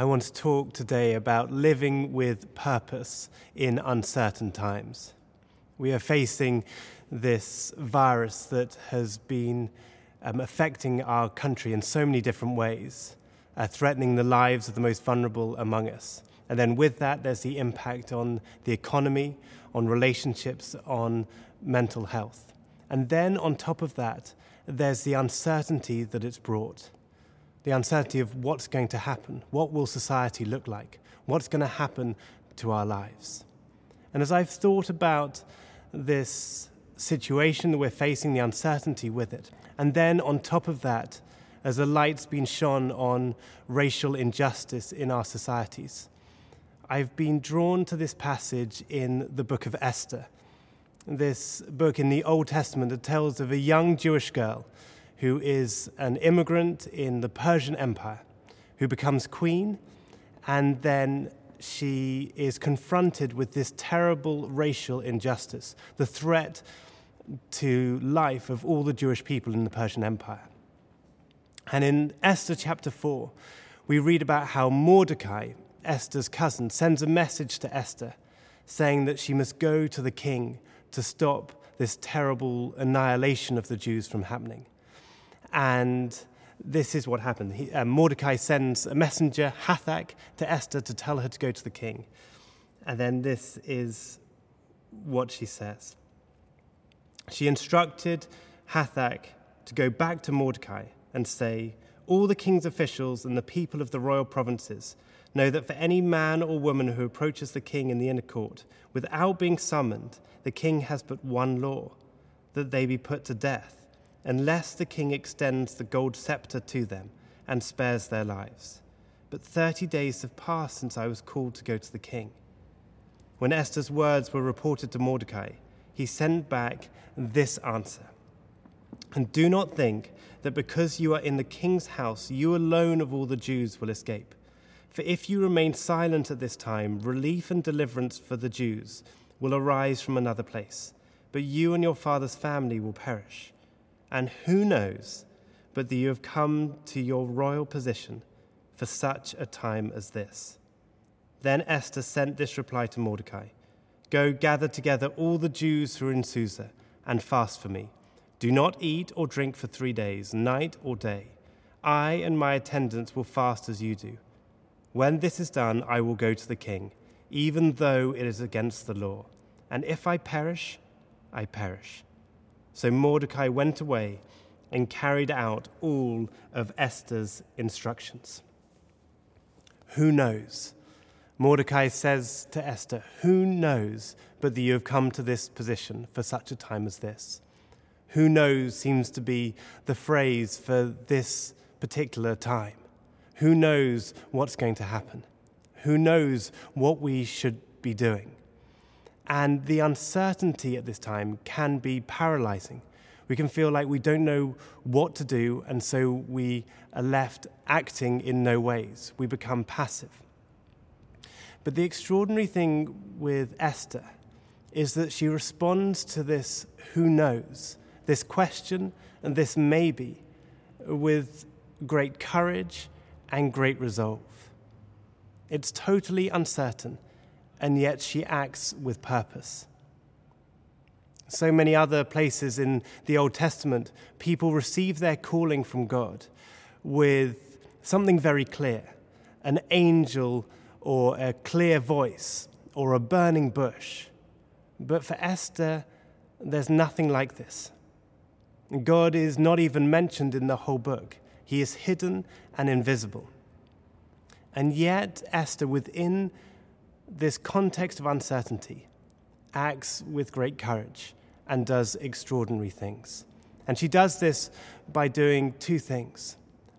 I want to talk today about living with purpose in uncertain times. We are facing this virus that has been um, affecting our country in so many different ways, uh, threatening the lives of the most vulnerable among us. And then with that, there's the impact on the economy, on relationships, on mental health. And then on top of that, there's the uncertainty that it's brought the uncertainty of what's going to happen. What will society look like? What's going to happen to our lives? And as I've thought about this situation that we're facing, the uncertainty with it, and then on top of that, as a light's been shone on racial injustice in our societies, I've been drawn to this passage in the book of Esther. This book in the Old Testament that tells of a young Jewish girl who is an immigrant in the Persian Empire, who becomes queen, and then she is confronted with this terrible racial injustice, the threat to life of all the Jewish people in the Persian Empire. And in Esther chapter 4, we read about how Mordecai, Esther's cousin, sends a message to Esther saying that she must go to the king to stop this terrible annihilation of the Jews from happening. And this is what happened. He, uh, Mordecai sends a messenger, Hathach, to Esther to tell her to go to the king. And then this is what she says. She instructed Hathach to go back to Mordecai and say, All the king's officials and the people of the royal provinces know that for any man or woman who approaches the king in the inner court without being summoned, the king has but one law that they be put to death unless the king extends the gold scepter to them and spares their lives. But thirty days have passed since I was called to go to the king. When Esther's words were reported to Mordecai, he sent back this answer And do not think that because you are in the king's house, you alone of all the Jews will escape. For if you remain silent at this time, relief and deliverance for the Jews will arise from another place, but you and your father's family will perish. And who knows but that you have come to your royal position for such a time as this? Then Esther sent this reply to Mordecai Go gather together all the Jews who are in Susa and fast for me. Do not eat or drink for three days, night or day. I and my attendants will fast as you do. When this is done, I will go to the king, even though it is against the law. And if I perish, I perish. So Mordecai went away and carried out all of Esther's instructions. Who knows? Mordecai says to Esther, Who knows but that you have come to this position for such a time as this? Who knows seems to be the phrase for this particular time. Who knows what's going to happen? Who knows what we should be doing? And the uncertainty at this time can be paralyzing. We can feel like we don't know what to do, and so we are left acting in no ways. We become passive. But the extraordinary thing with Esther is that she responds to this who knows, this question and this maybe, with great courage and great resolve. It's totally uncertain and yet she acts with purpose. So many other places in the Old Testament, people receive their calling from God with something very clear an angel or a clear voice or a burning bush. But for Esther, there's nothing like this. God is not even mentioned in the whole book, He is hidden and invisible. And yet, Esther, within this context of uncertainty, acts with great courage and does extraordinary things. And she does this by doing two things.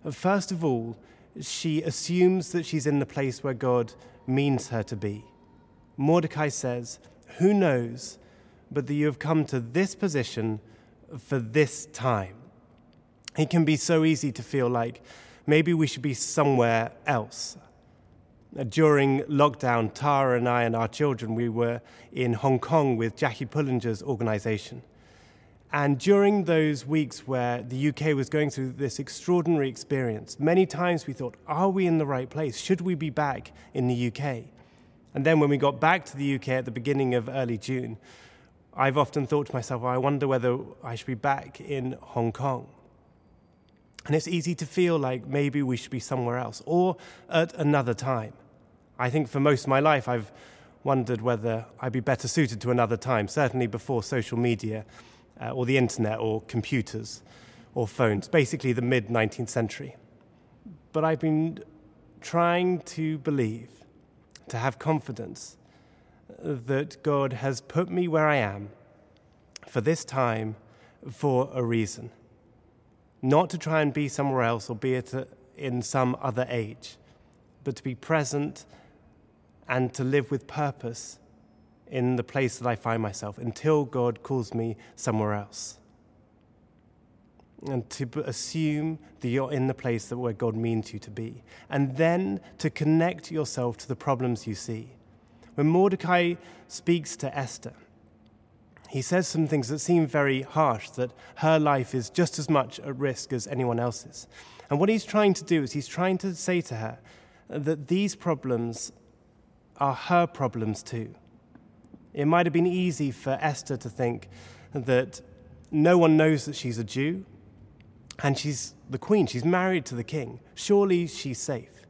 First of all, she assumes that she's in the place where God means her to be. Mordecai says, Who knows but that you have come to this position for this time? It can be so easy to feel like maybe we should be somewhere else. During lockdown, Tara and I and our children, we were in Hong Kong with Jackie Pullinger's organization. And during those weeks where the UK was going through this extraordinary experience, many times we thought, are we in the right place? Should we be back in the UK? And then when we got back to the UK at the beginning of early June, I've often thought to myself, well, I wonder whether I should be back in Hong Kong. And it's easy to feel like maybe we should be somewhere else or at another time. I think for most of my life, I've wondered whether I'd be better suited to another time, certainly before social media uh, or the internet or computers or phones, basically the mid 19th century. But I've been trying to believe, to have confidence that God has put me where I am for this time for a reason. Not to try and be somewhere else or be it in some other age, but to be present and to live with purpose in the place that I find myself until God calls me somewhere else. And to assume that you're in the place that where God means you to be. And then to connect yourself to the problems you see. When Mordecai speaks to Esther, he says some things that seem very harsh, that her life is just as much at risk as anyone else's. And what he's trying to do is he's trying to say to her that these problems are her problems too. It might have been easy for Esther to think that no one knows that she's a Jew and she's the queen, she's married to the king. Surely she's safe.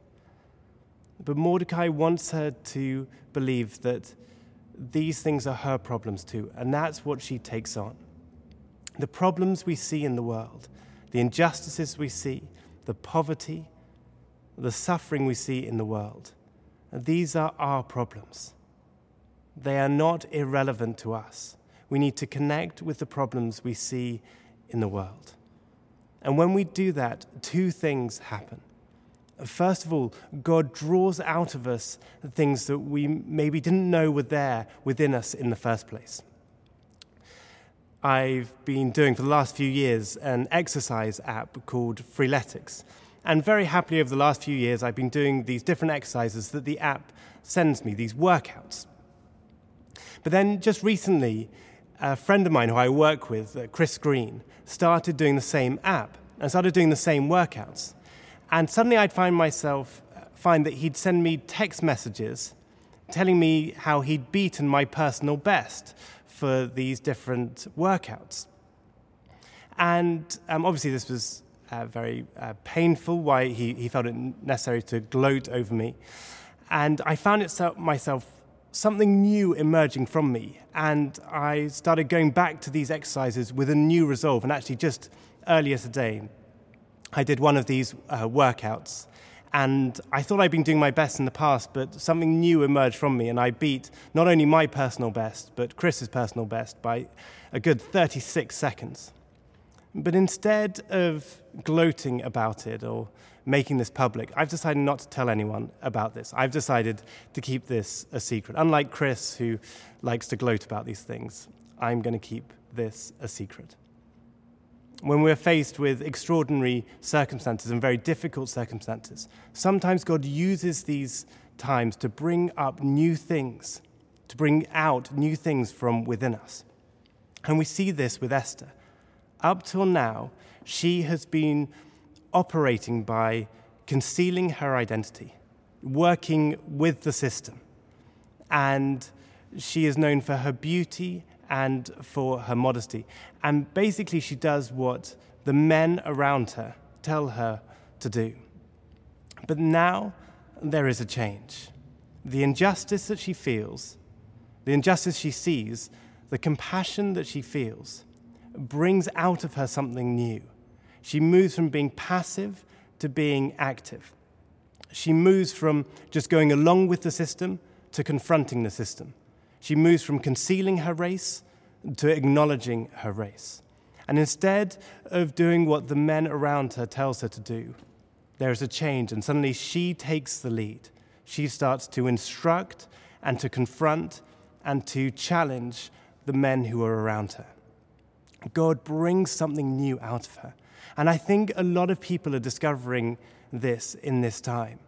But Mordecai wants her to believe that these things are her problems too, and that's what she takes on. The problems we see in the world, the injustices we see, the poverty, the suffering we see in the world, these are our problems. They are not irrelevant to us. We need to connect with the problems we see in the world. And when we do that, two things happen. First of all, God draws out of us things that we maybe didn't know were there within us in the first place. I've been doing for the last few years an exercise app called Freeletics. And very happily, over the last few years, I've been doing these different exercises that the app sends me, these workouts. But then just recently, a friend of mine who I work with, uh, Chris Green, started doing the same app and started doing the same workouts. And suddenly I'd find myself, find that he'd send me text messages telling me how he'd beaten my personal best for these different workouts. And um, obviously, this was uh, very uh, painful, why he, he felt it necessary to gloat over me. And I found myself something new emerging from me. And I started going back to these exercises with a new resolve. And actually, just earlier today, I did one of these uh, workouts. And I thought I'd been doing my best in the past, but something new emerged from me, and I beat not only my personal best, but Chris's personal best by a good 36 seconds. But instead of gloating about it or making this public, I've decided not to tell anyone about this. I've decided to keep this a secret. Unlike Chris, who likes to gloat about these things, I'm going to keep this a secret. When we're faced with extraordinary circumstances and very difficult circumstances, sometimes God uses these times to bring up new things, to bring out new things from within us. And we see this with Esther up till now, she has been operating by concealing her identity, working with the system. And she is known for her beauty and for her modesty. And basically, she does what the men around her tell her to do. But now there is a change. The injustice that she feels, the injustice she sees, the compassion that she feels, brings out of her something new. She moves from being passive to being active. She moves from just going along with the system to confronting the system. She moves from concealing her race to acknowledging her race. And instead of doing what the men around her tells her to do, there is a change, and suddenly she takes the lead. She starts to instruct and to confront and to challenge the men who are around her. God brings something new out of her. And I think a lot of people are discovering this in this time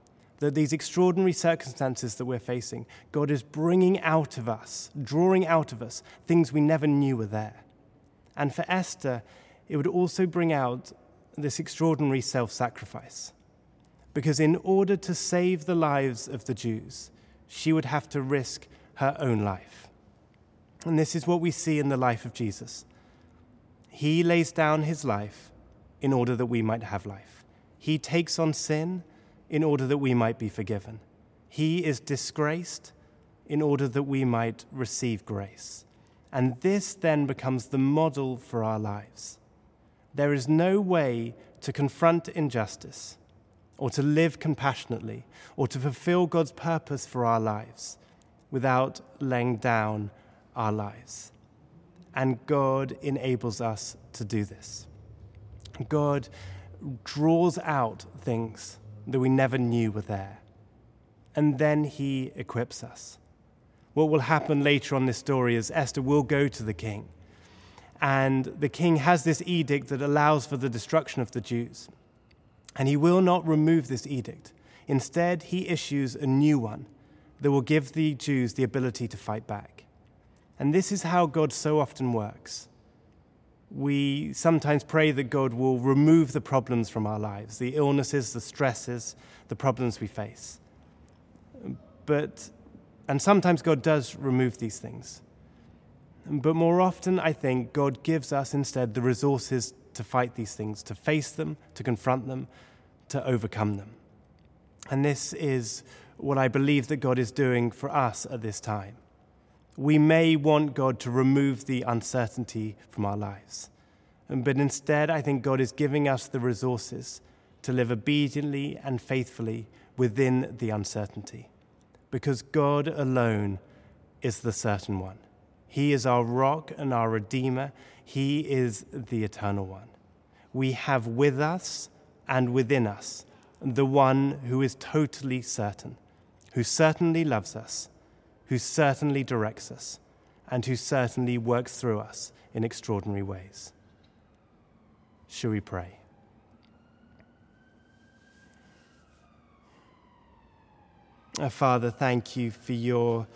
that these extraordinary circumstances that we're facing, God is bringing out of us, drawing out of us things we never knew were there. And for Esther, it would also bring out this extraordinary self sacrifice. Because in order to save the lives of the Jews, she would have to risk her own life. And this is what we see in the life of Jesus. He lays down his life in order that we might have life. He takes on sin in order that we might be forgiven. He is disgraced in order that we might receive grace. And this then becomes the model for our lives. There is no way to confront injustice, or to live compassionately, or to fulfill God's purpose for our lives without laying down our lives. And God enables us to do this. God draws out things that we never knew were there. And then He equips us. What will happen later on this story is Esther will go to the king and the king has this edict that allows for the destruction of the Jews. And he will not remove this edict. Instead, he issues a new one that will give the Jews the ability to fight back. And this is how God so often works. We sometimes pray that God will remove the problems from our lives, the illnesses, the stresses, the problems we face. But, and sometimes God does remove these things. But more often, I think God gives us instead the resources to fight these things, to face them, to confront them, to overcome them. And this is what I believe that God is doing for us at this time. We may want God to remove the uncertainty from our lives, but instead, I think God is giving us the resources to live obediently and faithfully within the uncertainty, because God alone is the certain one. He is our rock and our redeemer. He is the eternal one. We have with us and within us the one who is totally certain, who certainly loves us, who certainly directs us, and who certainly works through us in extraordinary ways. Shall we pray? Father, thank you for your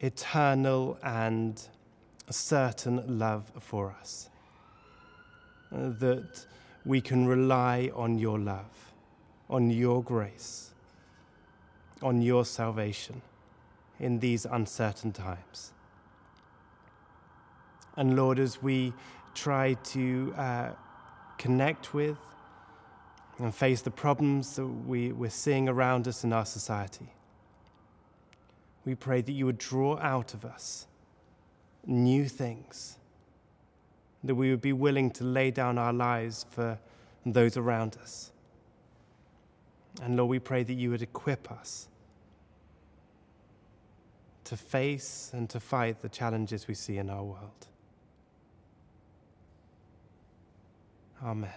eternal and certain love for us. That we can rely on your love, on your grace, on your salvation in these uncertain times. And Lord, as we try to uh, connect with and face the problems that we, we're seeing around us in our society, we pray that you would draw out of us new things, that we would be willing to lay down our lives for those around us. And Lord, we pray that you would equip us to face and to fight the challenges we see in our world. Amen.